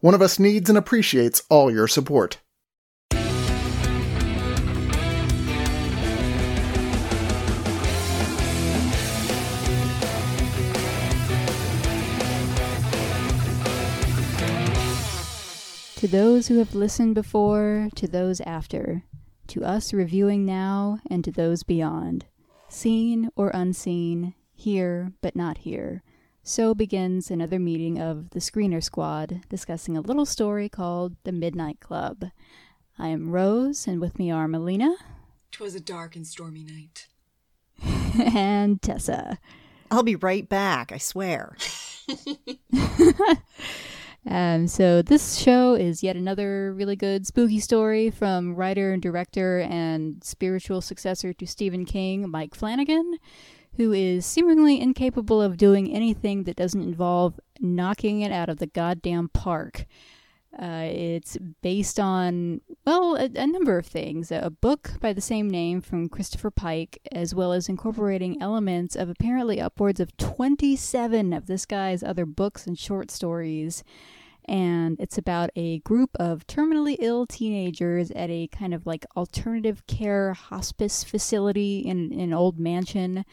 One of Us needs and appreciates all your support. To those who have listened before, to those after, to us reviewing now, and to those beyond, seen or unseen, here but not here. So begins another meeting of the Screener Squad discussing a little story called The Midnight Club. I am Rose, and with me are Melina. 'Twas a dark and stormy night. and Tessa. I'll be right back, I swear. Um, so this show is yet another really good spooky story from writer and director and spiritual successor to Stephen King, Mike Flanagan, who is seemingly incapable of doing anything that doesn't involve knocking it out of the goddamn park. Uh, it's based on, well, a, a, number of things. A book by the same name from Christopher Pike, as well as incorporating elements of apparently upwards of 27 of this guy's other books and short stories. And it's about a group of terminally ill teenagers at a kind of like alternative care hospice facility in, an old mansion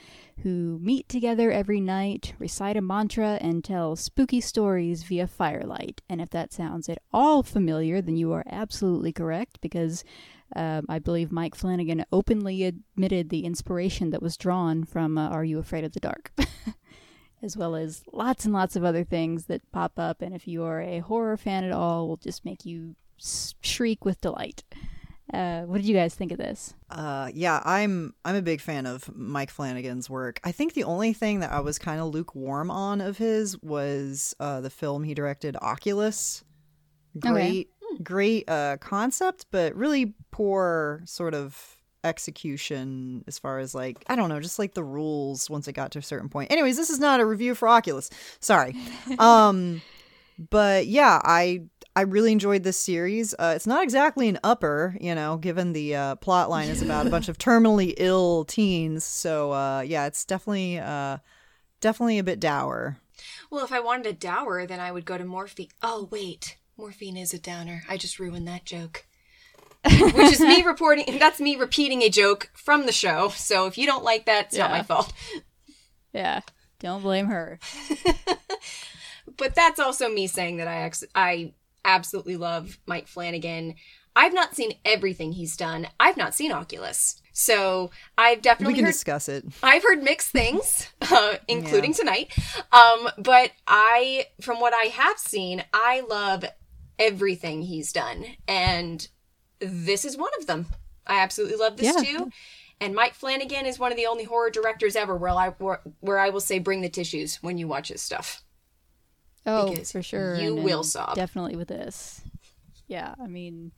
who meet together every night, recite a mantra, and tell spooky stories via firelight. And if that sounds at all familiar, then you are absolutely correct because um, I believe Mike Flanagan openly admitted the inspiration that was drawn from uh, Are You Afraid of the Dark? as well as lots and lots of other things that pop up. And if you are a horror fan at all, will just make you shriek with delight. Uh, what did you guys think of this? Uh, yeah, I'm I'm a big fan of Mike Flanagan's work. I think the only thing that I was kind of lukewarm on of his was uh, the film he directed, Oculus. Great, okay. great uh, concept, but really poor sort of execution as far as like I don't know, just like the rules once it got to a certain point. Anyways, this is not a review for Oculus. Sorry. um but yeah, I I really enjoyed this series. Uh, it's not exactly an upper, you know, given the uh, plot line is about a bunch of terminally ill teens. So uh, yeah, it's definitely uh, definitely a bit dour. Well, if I wanted a dour, then I would go to morphine. Oh wait, morphine is a downer. I just ruined that joke. Which is me reporting that's me repeating a joke from the show. So if you don't like that it's yeah. not my fault. Yeah. Don't blame her. But that's also me saying that i ex- i absolutely love mike flanagan. I've not seen everything he's done. I've not seen oculus. So i've definitely we can heard, discuss it. I've heard mixed things uh, including yeah. tonight. Um, but i from what i have seen i love everything he's done. And this is one of them. I absolutely love this yeah. too. And Mike Flanagan is one of the only horror directors ever where I where I will say bring the tissues when you watch his stuff. Oh, because for sure. You and, will and sob. Definitely with this. Yeah, I mean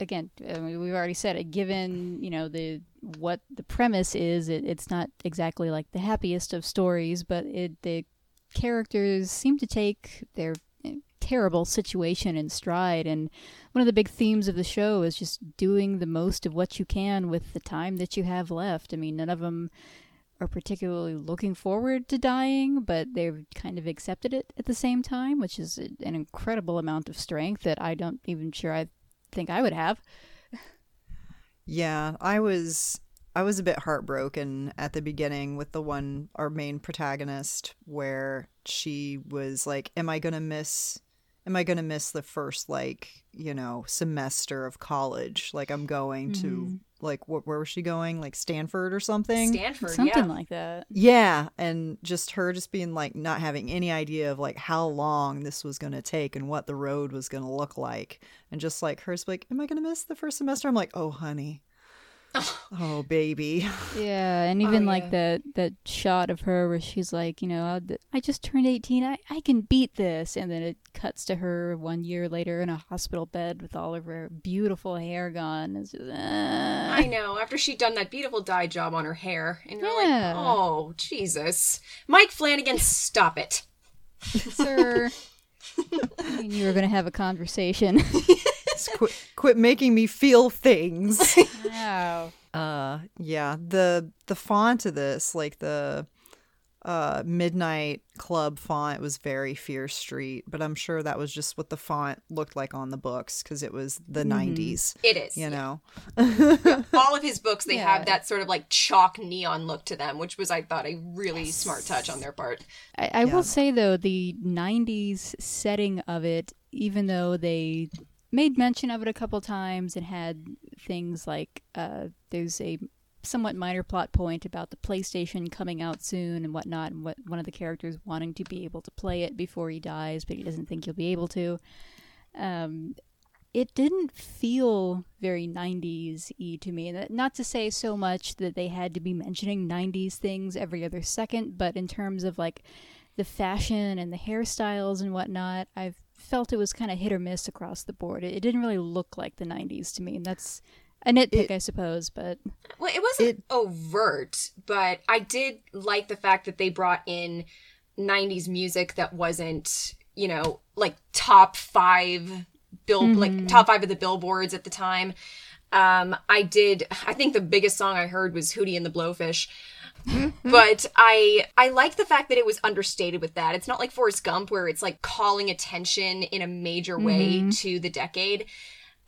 again, I mean, we've already said it given, you know, the what the premise is, it, it's not exactly like the happiest of stories, but it the characters seem to take their terrible situation in stride. And one of the big themes of the show is just doing the most of what you can with the time that you have left. I mean, none of them are particularly looking forward to dying, but they've kind of accepted it at the same time, which is an incredible amount of strength that I don't even sure I think I would have. Yeah, I was I was a bit heartbroken at the beginning with the one our main protagonist where she was like am I going to miss am I going to miss the first like, you know, semester of college? Like I'm going mm-hmm. to like what where was she going? Like Stanford or something? Stanford, something yeah. like that. Yeah, and just her just being like not having any idea of like how long this was going to take and what the road was going to look like. And just like hers like, am I going to miss the first semester? I'm like, "Oh, honey." Oh, baby. Yeah, and even Oh, like yeah. that that shot of her where she's like, you know, "I- I just turned 18. I, I can beat this. And then it cuts to her one year later in a hospital bed with all of her beautiful hair gone. Just, uh, I know. After she'd done that beautiful dye job on her hair, and you're Yeah. like, "Oh, Jesus, Mike Flanagan, stop it!" sir. I mean, you were going to have a conversation. Just quit, quit making me feel things. wow. Uh, yeah. The the font of this, like the uh midnight club font, was very Fear Street, but I'm sure that was just what the font looked like on the books because it was the Mm-hmm. 90s. It is. You know. All of his books, they Yeah. have that sort of like chalk neon look to them, which was, I thought, a really smart touch on their part. I, I Yeah. will say though, the '90s setting of it, even though they made mention of it a couple times and had things like uh, there's a somewhat minor plot point about the PlayStation coming out soon and whatnot, and what one of the characters wanting to be able to play it before he dies, but he doesn't think he'll be able to. Um, it didn't feel very 90s y to me. Not to say so much that they had to be mentioning 90s things every other second, but in terms of like the fashion and the hairstyles and whatnot, I felt it was kind of hit or miss across the board. It, it didn't really look like the 90s to me, and that's a nitpick, It- I suppose, but Well, it wasn't overt, but I did like the fact that they brought in 90s music that wasn't, you know, like top five bill like top five of the billboards at the time. Um, I did I think the biggest song I heard was Hootie and the Blowfish. but I I like the fact that it was understated with that. It's not like Forrest Gump where it's like calling attention in a major way to the decade.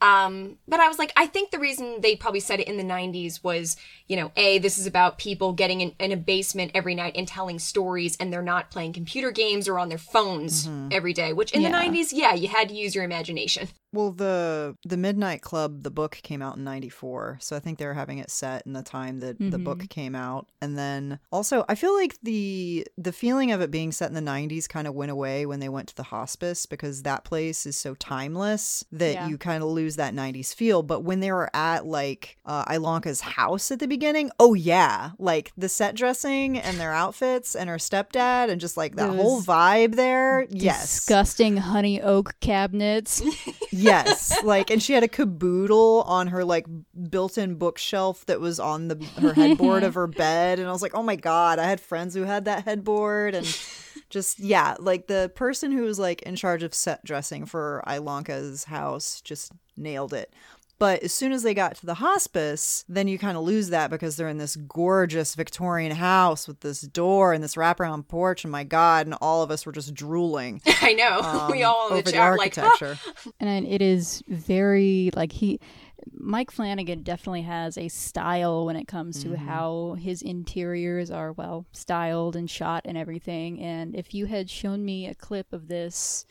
Um, but I was like, I think the reason they probably said it in the 90s was, you know, A, this is about people getting in, in a basement every night and telling stories, and they're not playing computer games or on their phones every day, which in Yeah. the 90s, yeah, you had to use your imagination. Well, the the Midnight Club, the book came out in '94, so I think they were having it set in the time that the book came out. And then also, I feel like the the feeling of it being set in the '90s kind of went away when they went to the hospice because that place is so timeless that Yeah. you kind of lose that '90s feel. But when they were at like uh, Ilonka's house at the beginning, oh yeah, like the set dressing and their outfits and her stepdad and just like that whole vibe there, yes, disgusting honey oak cabinets. yes like and she had a caboodle on her like built-in bookshelf that was on the her headboard of her bed and i was like oh my god i had friends who had that headboard and just yeah like the person who was like in charge of set dressing for ilonka's house just nailed it but as soon as they got to the hospice, then you kind of lose that because they're in this gorgeous Victorian house with this door and this wraparound porch. And my God, and all of us were just drooling I know. we um, all in the over the chat were like, "Huh." architecture. and it is very like he Mike Flanagan definitely has a style when it comes to how his interiors are well styled and shot and everything and if you had shown me a clip of this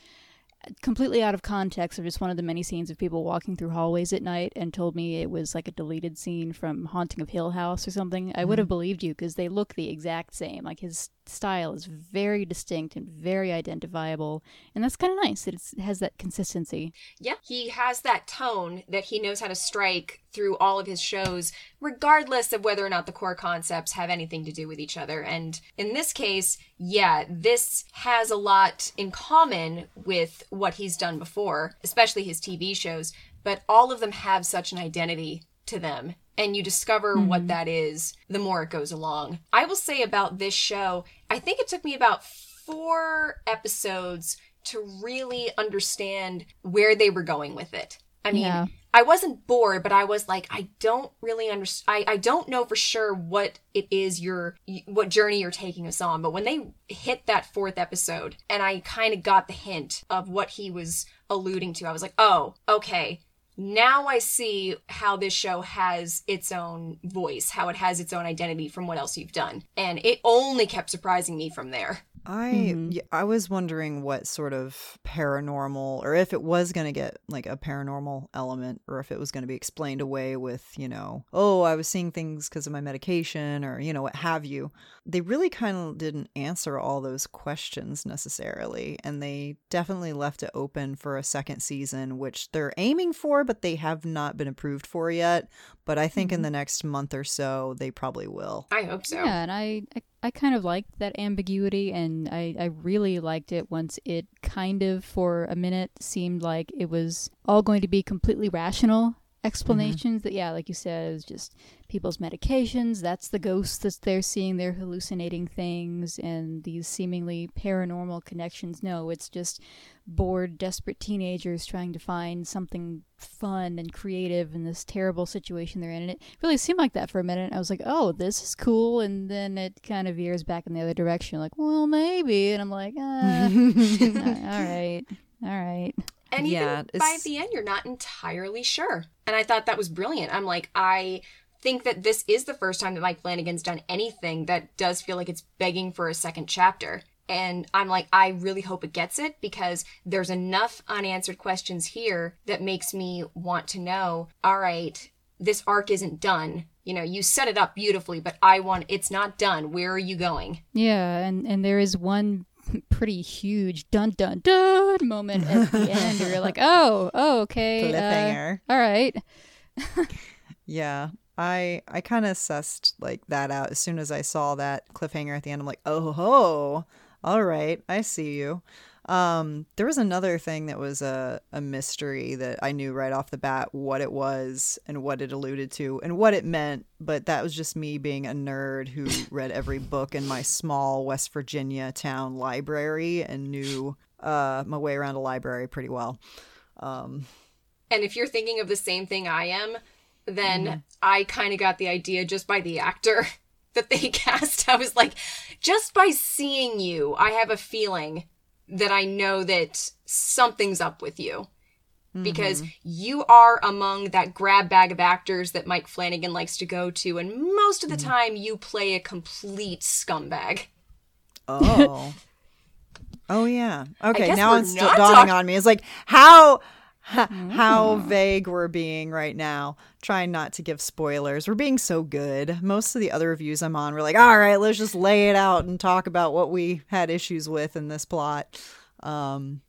completely out of context of just one of the many scenes of people walking through hallways at night and told me it was like a deleted scene from Haunting of Hill House or something, I would mm-hmm. have believed you because they look the exact same. Like his style is very distinct and very identifiable, and that's kind of nice that it's, it has that consistency. Yeah, he has that tone that he knows how to strike through all of his shows, regardless of whether or not the core concepts have anything to do with each other. And in this case, yeah, this has a lot in common with what he's done before, especially his TV shows, but all of them have such an identity to them. And you discover mm-hmm. what that is the more it goes along. I will say about this show, I think it took me about four episodes to really understand where they were going with it. I mean, Yeah. I wasn't bored, but I was like, I don't really understand. I, I don't know for sure what it is you're, what journey you're taking us on. But when they hit that fourth episode and I kind of got the hint of what he was alluding to, I was like, oh, okay. Now I see how this show has its own voice, how it has its own identity from what else you've done. And it only kept surprising me from there. I Mhm. yeah, I was wondering what sort of paranormal or if it was going to get like a paranormal element or if it was going to be explained away with, you know, oh, I was seeing things because of my medication or, you know, what have you. They really kind of didn't answer all those questions necessarily and they definitely left it open for a second season which they're aiming for but they have not been approved for yet, but I think in mm-hmm. the next month or so they probably will. I hope so. Yeah, and I, I I kind of liked that ambiguity, and I I really liked it once it kind of for a minute seemed like it was all going to be completely rational explanations. That yeah, like you said, was just people's medications. That's the ghosts that they're seeing. They're hallucinating things, and these seemingly paranormal connections. No, it's just bored, desperate teenagers trying to find something fun and creative in this terrible situation they're in. And it really seemed like that for a minute. I was like, oh, this is cool. And then it kind of veers back in the other direction, like, well, maybe. And I'm like, ah, all right, all right. And Yeah, even by the end, you're not entirely sure. And I thought that was brilliant. I'm like, I think that this is the first time that Mike Flanagan's done anything that does feel like it's begging for a second chapter. And I'm like, I really hope it gets it because there's enough unanswered questions here that makes me want to know all right, this arc isn't done. You know, you set it up beautifully, but I want it's not done. Where are you going? Yeah, and and there is one pretty huge dun dun dun moment at the end where you're like, oh, oh, okay, uh, all right. Yeah. I I kind of sussed like that out as soon as I saw that cliffhanger at the end. I'm like, oh ho, all right, I see you. Um, there was another thing that was a a mystery that I knew right off the bat what it was and what it alluded to and what it meant, but that was just me being a nerd who read every book in my small West Virginia town library and knew uh my way around a library pretty well. Um, And if you're thinking of the same thing I am, then I kind of got the idea just by the actor that they cast. I was like, just by seeing you, I have a feeling that I know that something's up with you. Because mm-hmm. you are among that grab bag of actors that Mike Flanagan likes to go to, and most of the mm. time you play a complete scumbag. Oh. oh yeah. Okay, now it's not dawning talk- on me. It's like how ha- how vague we're being right now. Trying not to give spoilers. We're being so good. Most of the other reviews I'm on, we're like, all right, let's just lay it out and talk about what we had issues with in this plot. Um,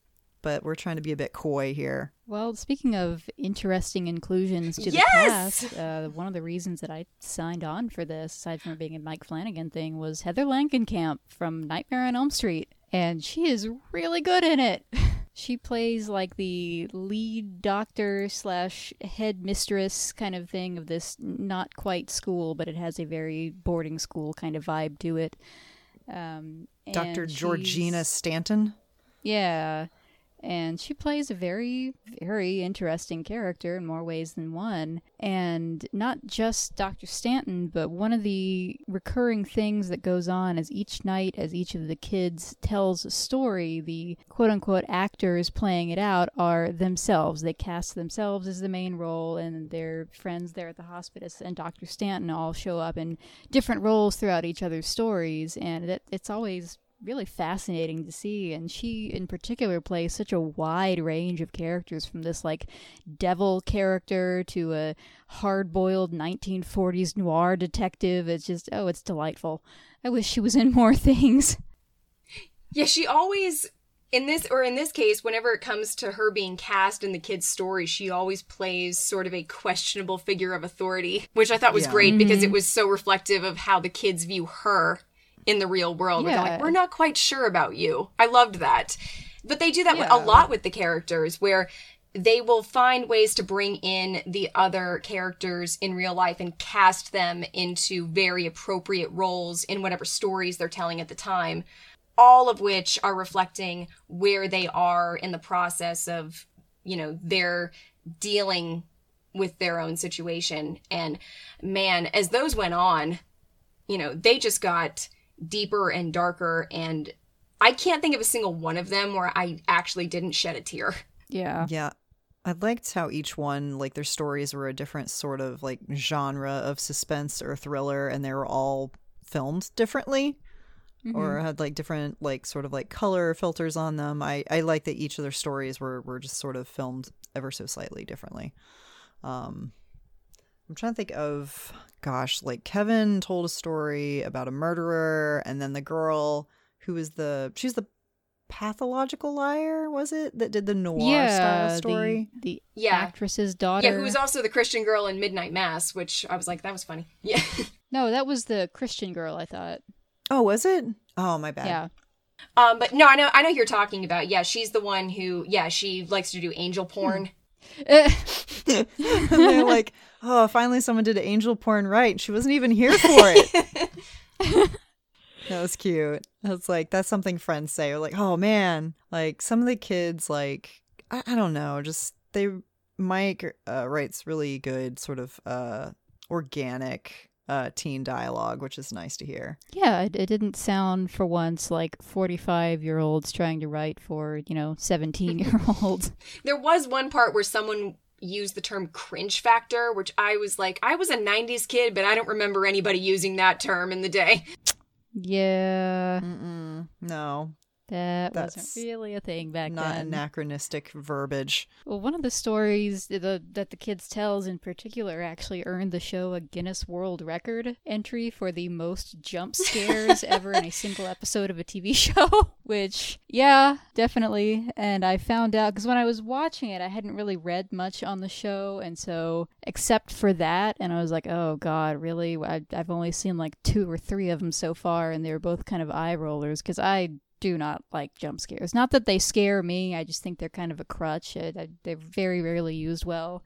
but we're trying to be a bit coy here. Well, speaking of interesting inclusions to the Yes! cast, uh, one of the reasons that I signed on for this, aside from being a Mike Flanagan thing, was Heather Langenkamp from Nightmare on Elm Street, and she is really good in it. She plays like the lead doctor slash head mistress kind of thing of this not quite school, but it has a very boarding school kind of vibe to it. Um, Dr. Georgina Stanton. yeah. And she plays a very, very interesting character in more ways than one. And not just Dr. Stanton, but one of the recurring things that goes on is each night, as each of the kids tells a story, the quote unquote actors playing it out are themselves. They cast themselves as the main role, and their friends there at the hospice and Dr. Stanton all show up in different roles throughout each other's stories. And it, it's always really fascinating to see and she in particular plays such a wide range of characters from this like devil character to a hard-boiled 1940s noir detective. It's just oh it's delightful. I wish she was in more things. Yeah, she always in this or in this case, whenever it comes to her being cast in the kid's story, she always plays sort of a questionable figure of authority, which I thought was Yeah. great because mm-hmm. it was so reflective of how the kids view her in the real world. Yeah. like, we're not quite sure about you. I loved that. But they do that Yeah. a lot with the characters where they will find ways to bring in the other characters in real life and cast them into very appropriate roles in whatever stories they're telling at the time all of which are reflecting where they are in the process of you know their dealing with their own situation and man as those went on you know they just got deeper and darker and i can't think of a single one of them where i actually didn't shed a tear yeah Yeah. I liked how each one, like their stories were a different sort of like genre of suspense or thriller, and they were all filmed differently. or had like different like sort of like color filters on them. I I like that each of their stories were were just sort of filmed ever so slightly differently. Um I'm trying to think of gosh, like Kevin told a story about a murderer and then the girl who was the she's the pathological liar, was it? That did the noir style story. The, the Yeah. actress's daughter. Yeah, who was also the Christian girl in Midnight Mass, which I was like, that was funny. Yeah. no, that was the Christian girl. I thought. Oh, was it? Oh, my bad. Yeah. Um, but no, I know, I know who you're talking about. Yeah, she's the one who, yeah, she likes to do angel porn. Eh, they're like, oh, finally someone did angel porn right. She wasn't even here for it. that was cute. I was like, that's something friends say. Or like, oh man, like some of the kids, like, I, I don't know, just they, Mike uh, writes really good, sort of uh, organic uh, teen dialogue, which is nice to hear. yeah, it, it didn't sound for once like forty-five-year-olds trying to write for you know seventeen-year-olds. There was one part where someone used the term cringe factor, which I was like, I was a 90s kid, but I don't remember anybody using that term in the day. yeah, Mm-mm, no, that That's wasn't really a thing back not then. anachronistic verbiage. Well, one of the stories the, that the kids tells in particular actually earned the show a Guinness World Record entry for the most jump scares ever in a single episode of a TV show. Which, yeah, definitely. And I found out because when I was watching it, I hadn't really read much on the show, and so except for that, and I was like, oh god, really? I, I've only seen like two or three of them so far, and they were both kind of eye rollers because I do not like jump scares. Not that they scare me, I just think they're kind of a crutch. I, I, they're very rarely used well.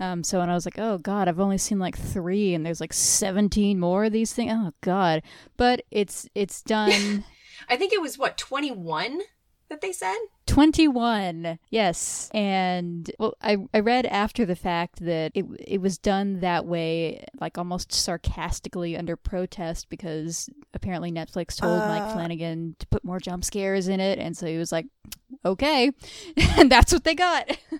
Um, so when I was like, oh god, I've only seen like three, and there's like seventeen more of these things. Oh god, but it's it's done. I think it was, what, 21 that they said? 21 yes. And well I, I read after the fact that it, it was done that way like almost sarcastically under protest because apparently netflix told mike Uh. flanagan to put more jump scares in it. And so he was like okay. And that's what they got.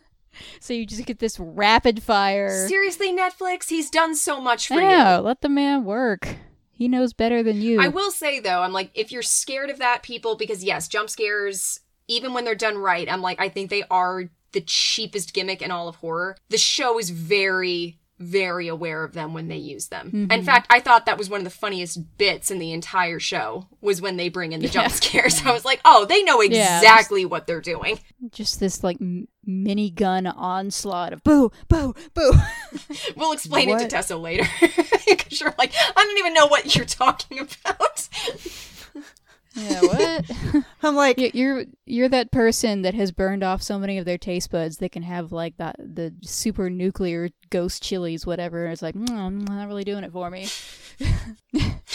So you just get this rapid fire. Seriously, Netflix? He's done so much for I you. let the man work. He knows better than you. I will say though, I'm like, if you're scared of that, people, because yes, jump scares, even when they're done right, I'm like, I think they are the cheapest gimmick in all of horror. The show is very, very aware of them when they use them. In mm-hmm. fact, I thought that was one of the funniest bits in the entire show was when they bring in the jump scares. I was like, oh, they know Yeah, exactly what they're doing. just this like m- minigun onslaught of boo boo boo We'll explain it to Tessa later. Because you're like, I don't even know what you're talking about. Yeah, what? I'm like, Y- you're you're that person that has burned off so many of their taste buds they can have like that the super nuclear ghost chilies whatever. And it's like mm, not really doing it for me.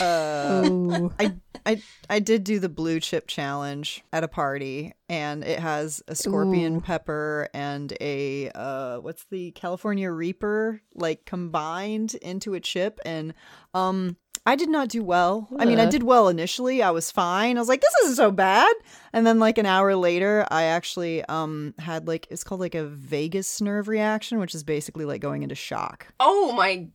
uh, oh, I, I I did do the blue chip challenge at a party, and it has a scorpion Ooh. pepper and a uh, what's the California Reaper like combined into a chip, and um. I did not do well. I mean, I did well initially. I was fine. I was like, this isn't so bad. And then like an hour later, I actually um had like it's called like a vagus nerve reaction, which is basically like going into shock. Oh my.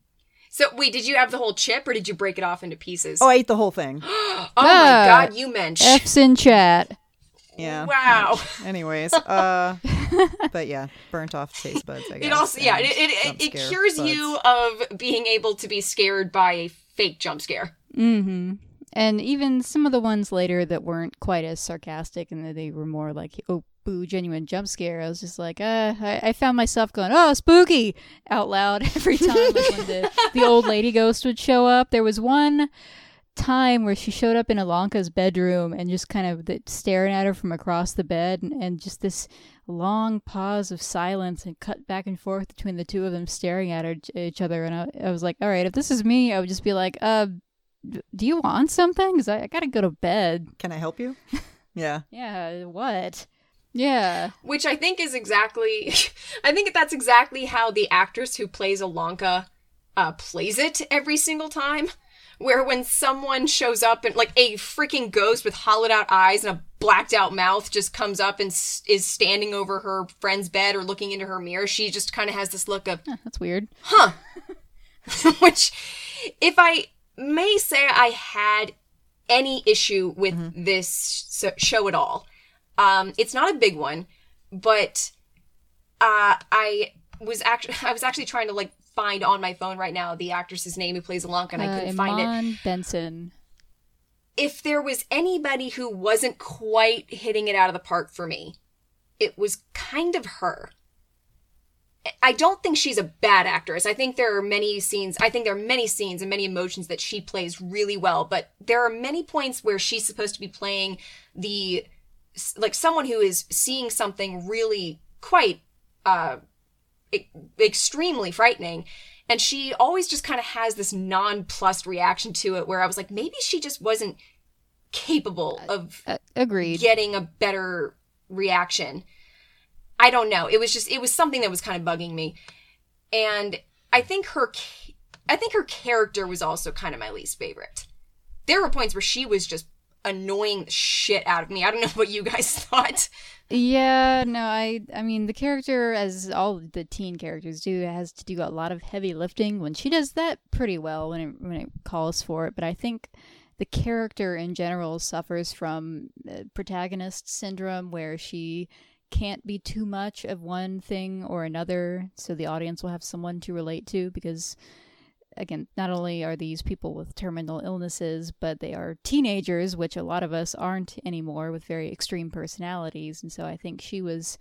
So, wait, did you have the whole chip or did you break it off into pieces? Oh, I ate the whole thing. oh Ah. my god, you mentioned. F's in chat. Yeah. Wow. Anyways, uh, but yeah, burnt off taste buds. I guess. It also, yeah, and it, it, jump it, it scare cures buds. you of being able to be scared by a fake jump scare. Mm-hmm. And even some of the ones later that weren't quite as sarcastic and that they were more like, oh, boo, genuine jump scare. I was just like, uh, I, I found myself going, oh, spooky out loud every time. like when the, the old lady ghost would show up. There was one time where she showed up in Ilonka's bedroom and just kind of the, staring at her from across the bed and, and just this long pause of silence and cut back and forth between the two of them staring at her, each other. And I, I was like, all right, if this is me, I would just be like, uh, do you want something? Because I, I gotta go to bed. Can I help you? yeah. Yeah, what? Yeah. Which I think is exactly, I think that's exactly how the actress who plays Ilonka uh, plays it every single time. Where when someone shows up and like a freaking ghost with hollowed out eyes and a blacked out mouth just comes up and s- is standing over her friend's bed or looking into her mirror, she just kind of has this look of, that's weird. huh. Which, if I may say, I had any issue with this show at all. Um, it's not a big one, but uh, I was actually I was actually trying to like find on my phone right now the actress's name who plays Ilonka, and I Uh, couldn't find it. Iman Benson. If there was anybody who wasn't quite hitting it out of the park for me, it was kind of her. I don't think she's a bad actress. I think there are many scenes, I think there are many scenes and many emotions that she plays really well, but there are many points where she's supposed to be playing the like someone who is seeing something really quite uh e- extremely frightening and she always just kind of has this nonplussed reaction to it where I was like maybe she just wasn't capable of Uh, agreed. getting a better reaction. I don't know. It was just it was something that was kind of bugging me. And I think her I think her character was also kind of my least favorite. There were points where she was just annoying shit out of me. I don't know what you guys thought. Yeah, no, I I mean the character as all the teen characters do has to do a lot of heavy lifting when she does that pretty well when it when it calls for it, but I think the character in general suffers from uh, protagonist syndrome where she can't be too much of one thing or another so the audience will have someone to relate to because again, not only are these people with terminal illnesses, but they are teenagers, which a lot of us aren't anymore with very extreme personalities. And so I think she was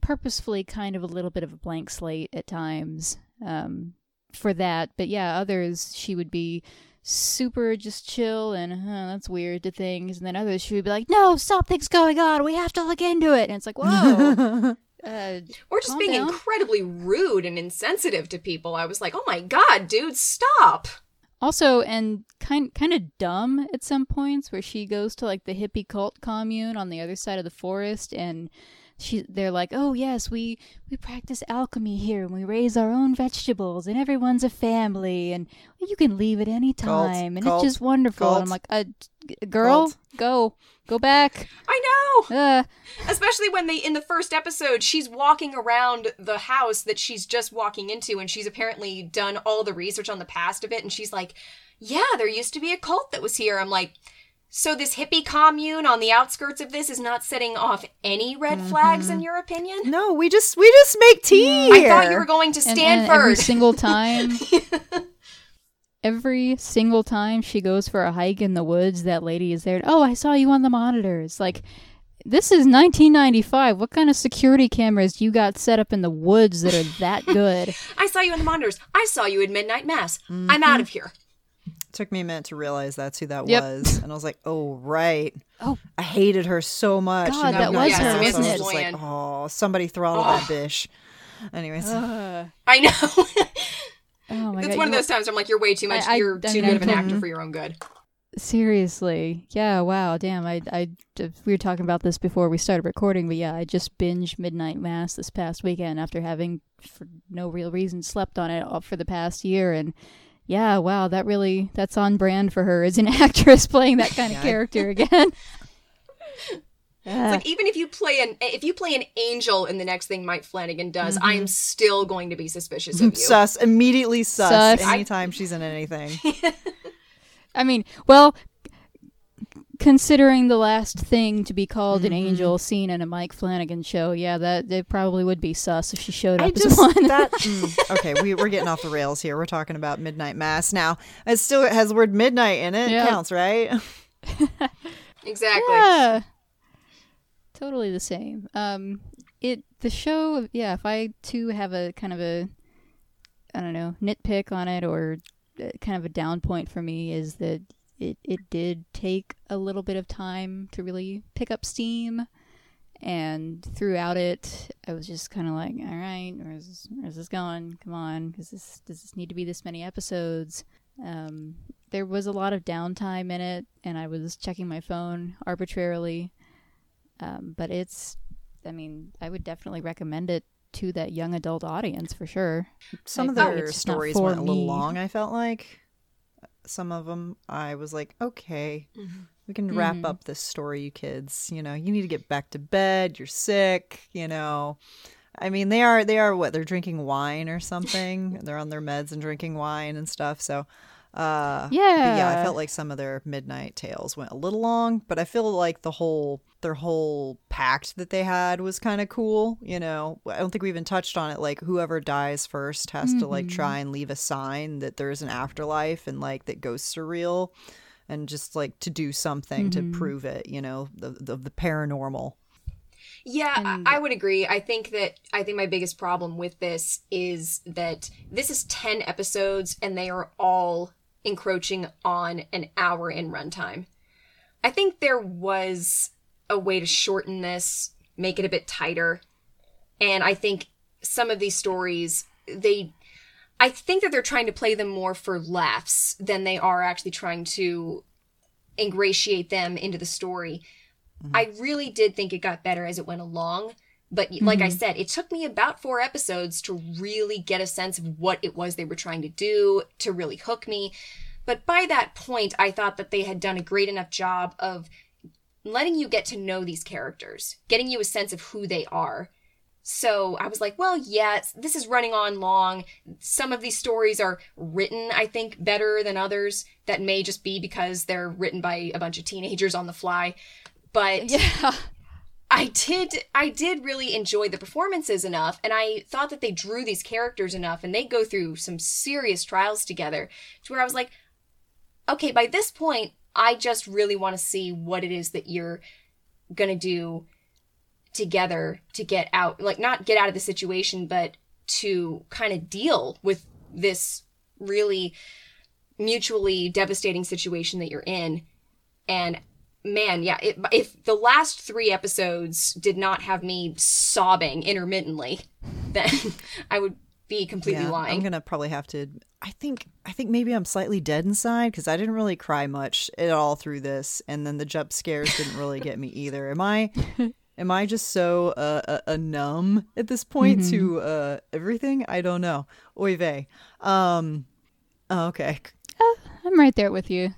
purposefully kind of a little bit of a blank slate at times um, for that. But yeah, others, she would be super just chill and huh, that's weird to things. And then others, she would be like, no, something's going on. We have to look into it. And it's like, whoa. Uh, Or just being down. incredibly rude and insensitive to people. I was like, "Oh my god, dude, stop." Also, and kind kind of dumb at some points, where she goes to like the hippie cult commune on the other side of the forest, and she they're like, "Oh yes, we we practice alchemy here, and we raise our own vegetables, and everyone's a family, and you can leave at any Cult, time, and cult, it's just wonderful." And I'm cult, like, uh, "Girl, cult. go go back." I know. Uh, Especially when they in the first episode she's walking around the house that she's just walking into and she's apparently done all the research on the past of it and she's like, "Yeah, there used to be a cult that was here." I'm like, "So this hippie commune on the outskirts of this is not setting off any red flags in your opinion?" No, we just we just make tea. I thought you were going to and, and Stanford. every single time every single time she goes for a hike in the woods that lady is there oh i saw you on the monitors like this is 1995 what kind of security cameras you got set up in the woods that are that good I saw you on the monitors. I saw you at midnight mass. Mm-hmm. I'm out of here. Took me a minute to realize that's who that Yep. was, and I was like, "Oh right." Oh. I hated her so much. God, that was her, Mass. wasn't I it? was just like, "Oh, somebody throttle that bitch." Anyways, Uh, I know. oh my it's god one of those times where I'm like, you're way too much. I- I- you're I too mean, good of an actor couldn't- for your own good. seriously yeah wow damn I, I we were talking about this before we started recording but yeah i just binged midnight mass this past weekend after having for no real reason slept on it all for the past year and yeah wow that really that's on brand for her as an actress playing that kind of Yeah. character again It's like even if you play an if you play an angel in the next thing Mike Flanagan does, I Mm-hmm. am still going to be suspicious of you. sus immediately sus, Sus. anytime she's in anything. i mean well considering the last thing to be called an Mm-hmm. angel seen in a mike flanagan show yeah that it probably would be sus if she showed up I as just one that mm, okay. We we're getting off the rails here. We're talking about midnight mass now. It still has the word midnight in it. It counts, right? Exactly. Yeah. Totally the same. Um it the show yeah, if I too have a kind of a I don't know, nitpick on it or uh, kind of a down point for me is that it it did take a little bit of time to really pick up steam and throughout it I was just kind of like, all right, where's this, where's this going? Come on, does this does this need to be this many episodes? Um, there was a lot of downtime in it, and I was checking my phone arbitrarily. Um, but it's, I mean, I would definitely recommend it to that young adult audience for sure. Some I of their stories went a little me. long. I felt like some of them. I was like, okay, we can wrap Mhm. up this story, you kids. You know, you need to get back to bed. You're sick. You know. I mean, they are they are what they're drinking wine or something. they're on their meds and drinking wine and stuff. So, Uh, but Yeah. yeah, I felt like some of their midnight tales went a little long, but I feel like the whole their whole pact that they had was kind of cool. You know, I don't think we even touched on it. Like whoever dies first has to like try and leave a sign that there's an afterlife and like that ghosts are real, and just like to do something to prove it. You know, the the, the paranormal. Yeah, And- I, I would agree. I think that I think my biggest problem with this is that this is 10 episodes and they are all encroaching on an hour in runtime. I think there was a way to shorten this, make it a bit tighter. And I think some of these stories, they I think that they're trying to play them more for laughs than they are actually trying to ingratiate them into the story. Mm-hmm. I really did think it got better as it went along. But like I mm-hmm. said, it took me about four episodes to really get a sense of what it was they were trying to do, to really hook me. But by that point, I thought that they had done a great enough job of letting you get to know these characters, getting you a sense of who they are. So I was like, well, yes, this is running on long. Some of these stories are written, I think, better than others. That may just be because they're written by a bunch of teenagers on the fly. But Yeah. I did I did really enjoy the performances enough and I thought that they drew these characters enough and they go through some serious trials together to where I was like okay by this point I just really want to see what it is that you're going to do together to get out like not get out of the situation but to kind of deal with this really mutually devastating situation that you're in. And man, yeah, it, if the last three episodes did not have me sobbing intermittently, then I would be completely Yeah, lying. I'm gonna probably have to. I think I think maybe I'm slightly dead inside because I didn't really cry much at all through this, and then the jump scares didn't really get me either. Am I? Am I just so uh, uh, uh, numb at this point to uh, everything? I don't know. Oy vey. Um, oh, okay. I'm right there with you.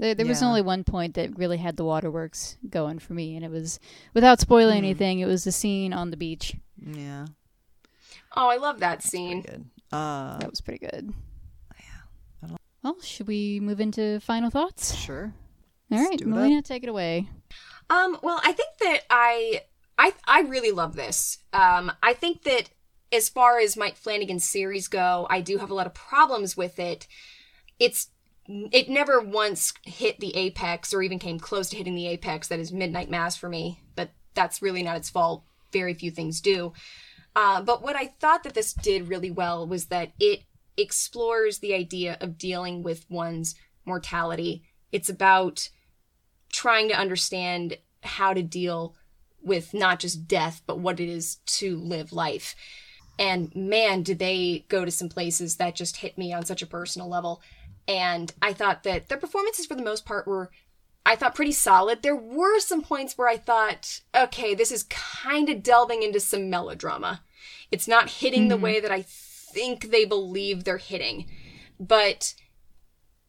There, there was only one point that really had the waterworks going for me, and it was without spoiling anything. It was the scene on the beach. Yeah. oh, I love that scene. Good. Uh, That was pretty good. Yeah. Well, should we move into final thoughts? sure. All Let's right, do up. Melina, take it away. Um, well, I think that I, I, I really love this. Um, I think that as far as Mike Flanagan's series go, I do have a lot of problems with it. It's it never once hit the apex or even came close to hitting the apex that is Midnight Mass for me, but that's really not its fault. Very few things do. Uh, but what I thought that this did really well was that it explores the idea of dealing with one's mortality. It's about trying to understand how to deal with not just death, but what it is to live life. And man, did they go to some places that just hit me on such a personal level. And I thought that their performances, for the most part, were, I thought, pretty solid. There were some points where I thought, okay, this is kind of delving into some melodrama. It's not hitting the way that I think they believe they're hitting. But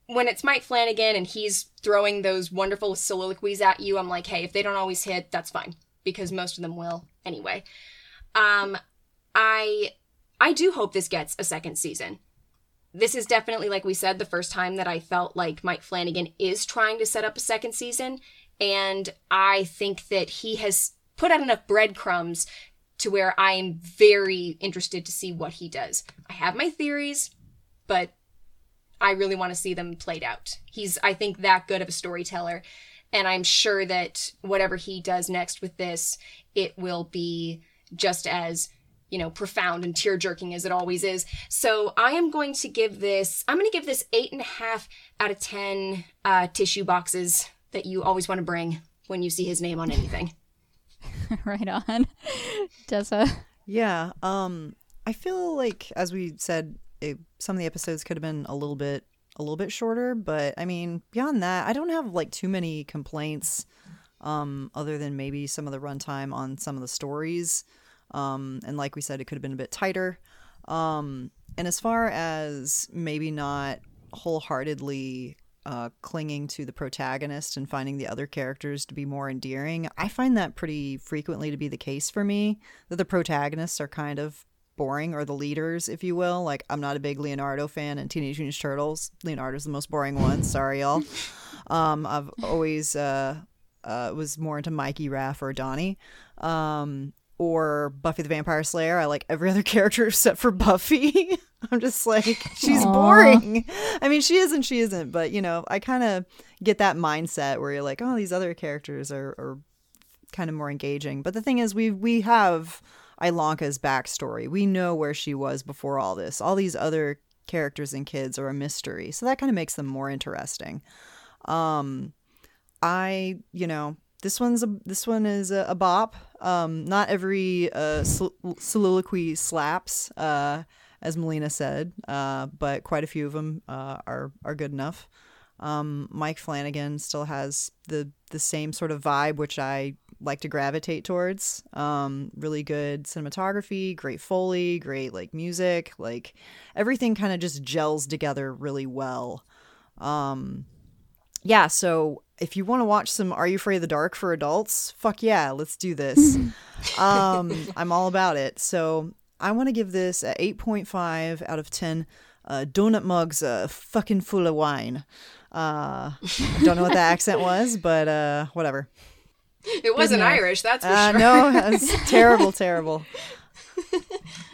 when it's Mike Flanagan and he's throwing those wonderful soliloquies at you, I'm like, hey, if they don't always hit, that's fine because most of them will anyway. Um, I I do hope this gets a second season. This is definitely, like we said, the first time that I felt like Mike Flanagan is trying to set up a second season, and I think that he has put out enough breadcrumbs to where I am very interested to see what he does. I have my theories, but I really want to see them played out. He's, I think, that good of a storyteller. And I'm sure that whatever he does next with this, it will be just as, you know, profound and tear jerking as it always is. So I am going to give this, I'm going to give this eight and a half out of 10 uh, tissue boxes that you always want to bring when you see his name on anything. right on. Tessa. Yeah. Um, I feel like, as we said, it, some of the episodes could have been a little bit, a little bit shorter. But I mean, beyond that, I don't have like too many complaints. Um, other than maybe some of the runtime on some of the stories. Um, and like we said, it could have been a bit tighter. Um, and as far as maybe not wholeheartedly uh, clinging to the protagonist and finding the other characters to be more endearing, I find that pretty frequently to be the case for me. That the protagonists are kind of boring or the leaders, if you will. Like I'm not a big Leonardo fan and Teenage Mutant Ninja Turtles. Leonardo's the most boring one. Sorry, y'all. Um, I've always uh, uh, was more into Mikey, Raph, or Donnie. Um, or Buffy the Vampire Slayer. I like every other character except for Buffy. I'm just like, she's Aw. boring. I mean, she is and she isn't, but you know, I kind of get that mindset where you're like, oh, these other characters are, are kind of more engaging. But the thing is, we we have Ilonka's backstory. We know where she was before all this. All these other characters and kids are a mystery, so that kind of makes them more interesting. Um, I, you know, this one's a this one is a, a bop. Um, not every uh, sol- soliloquy slaps, uh, as Melina said, uh, but quite a few of them uh, are are good enough. Um, Mike Flanagan still has the the same sort of vibe, which I like to gravitate towards. Um, really good cinematography, great foley, great like music, like everything kind of just gels together really well. Um, yeah, so if you want to watch some Are You Afraid of the Dark for adults, fuck yeah, let's do this. um, I'm all about it. So I want to give this a 8.5 out of 10 uh, donut mugs uh, fucking full of wine. Uh, I don't know what that accent was, but uh, whatever. It wasn't. Irish, that's for Uh, sure. no, that's terrible, terrible.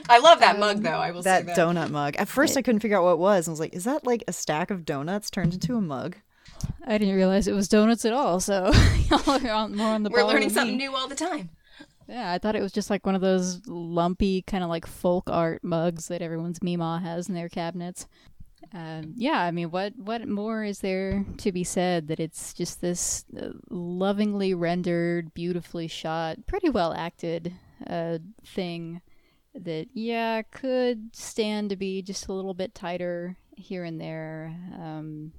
I love that mug though. I will That say that. donut mug. At first, I couldn't figure out what it was. I was like, is that like a stack of donuts turned into a mug? I didn't realize it was donuts at all. So y'all are on, more on the We're learning something me. new all the time. Yeah, I thought it was just like one of those lumpy kind of like folk art mugs that everyone's Mima has in their cabinets. Um, yeah, I mean, what what more is there to be said that it's just this uh, lovingly rendered, beautifully shot, pretty well acted uh, thing that yeah could stand to be just a little bit tighter here and there. Um,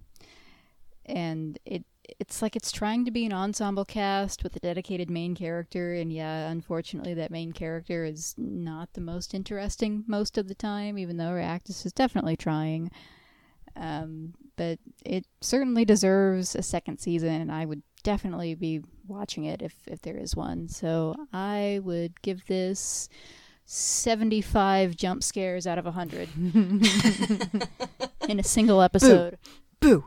and it it's like it's trying to be an ensemble cast with a dedicated main character and yeah unfortunately that main character is not the most interesting most of the time even though her actress is definitely trying. Um, but it certainly deserves a second season and i would definitely be watching it if, if there is one. So i would give this 75 jump scares out of 100 in a single episode. Boo.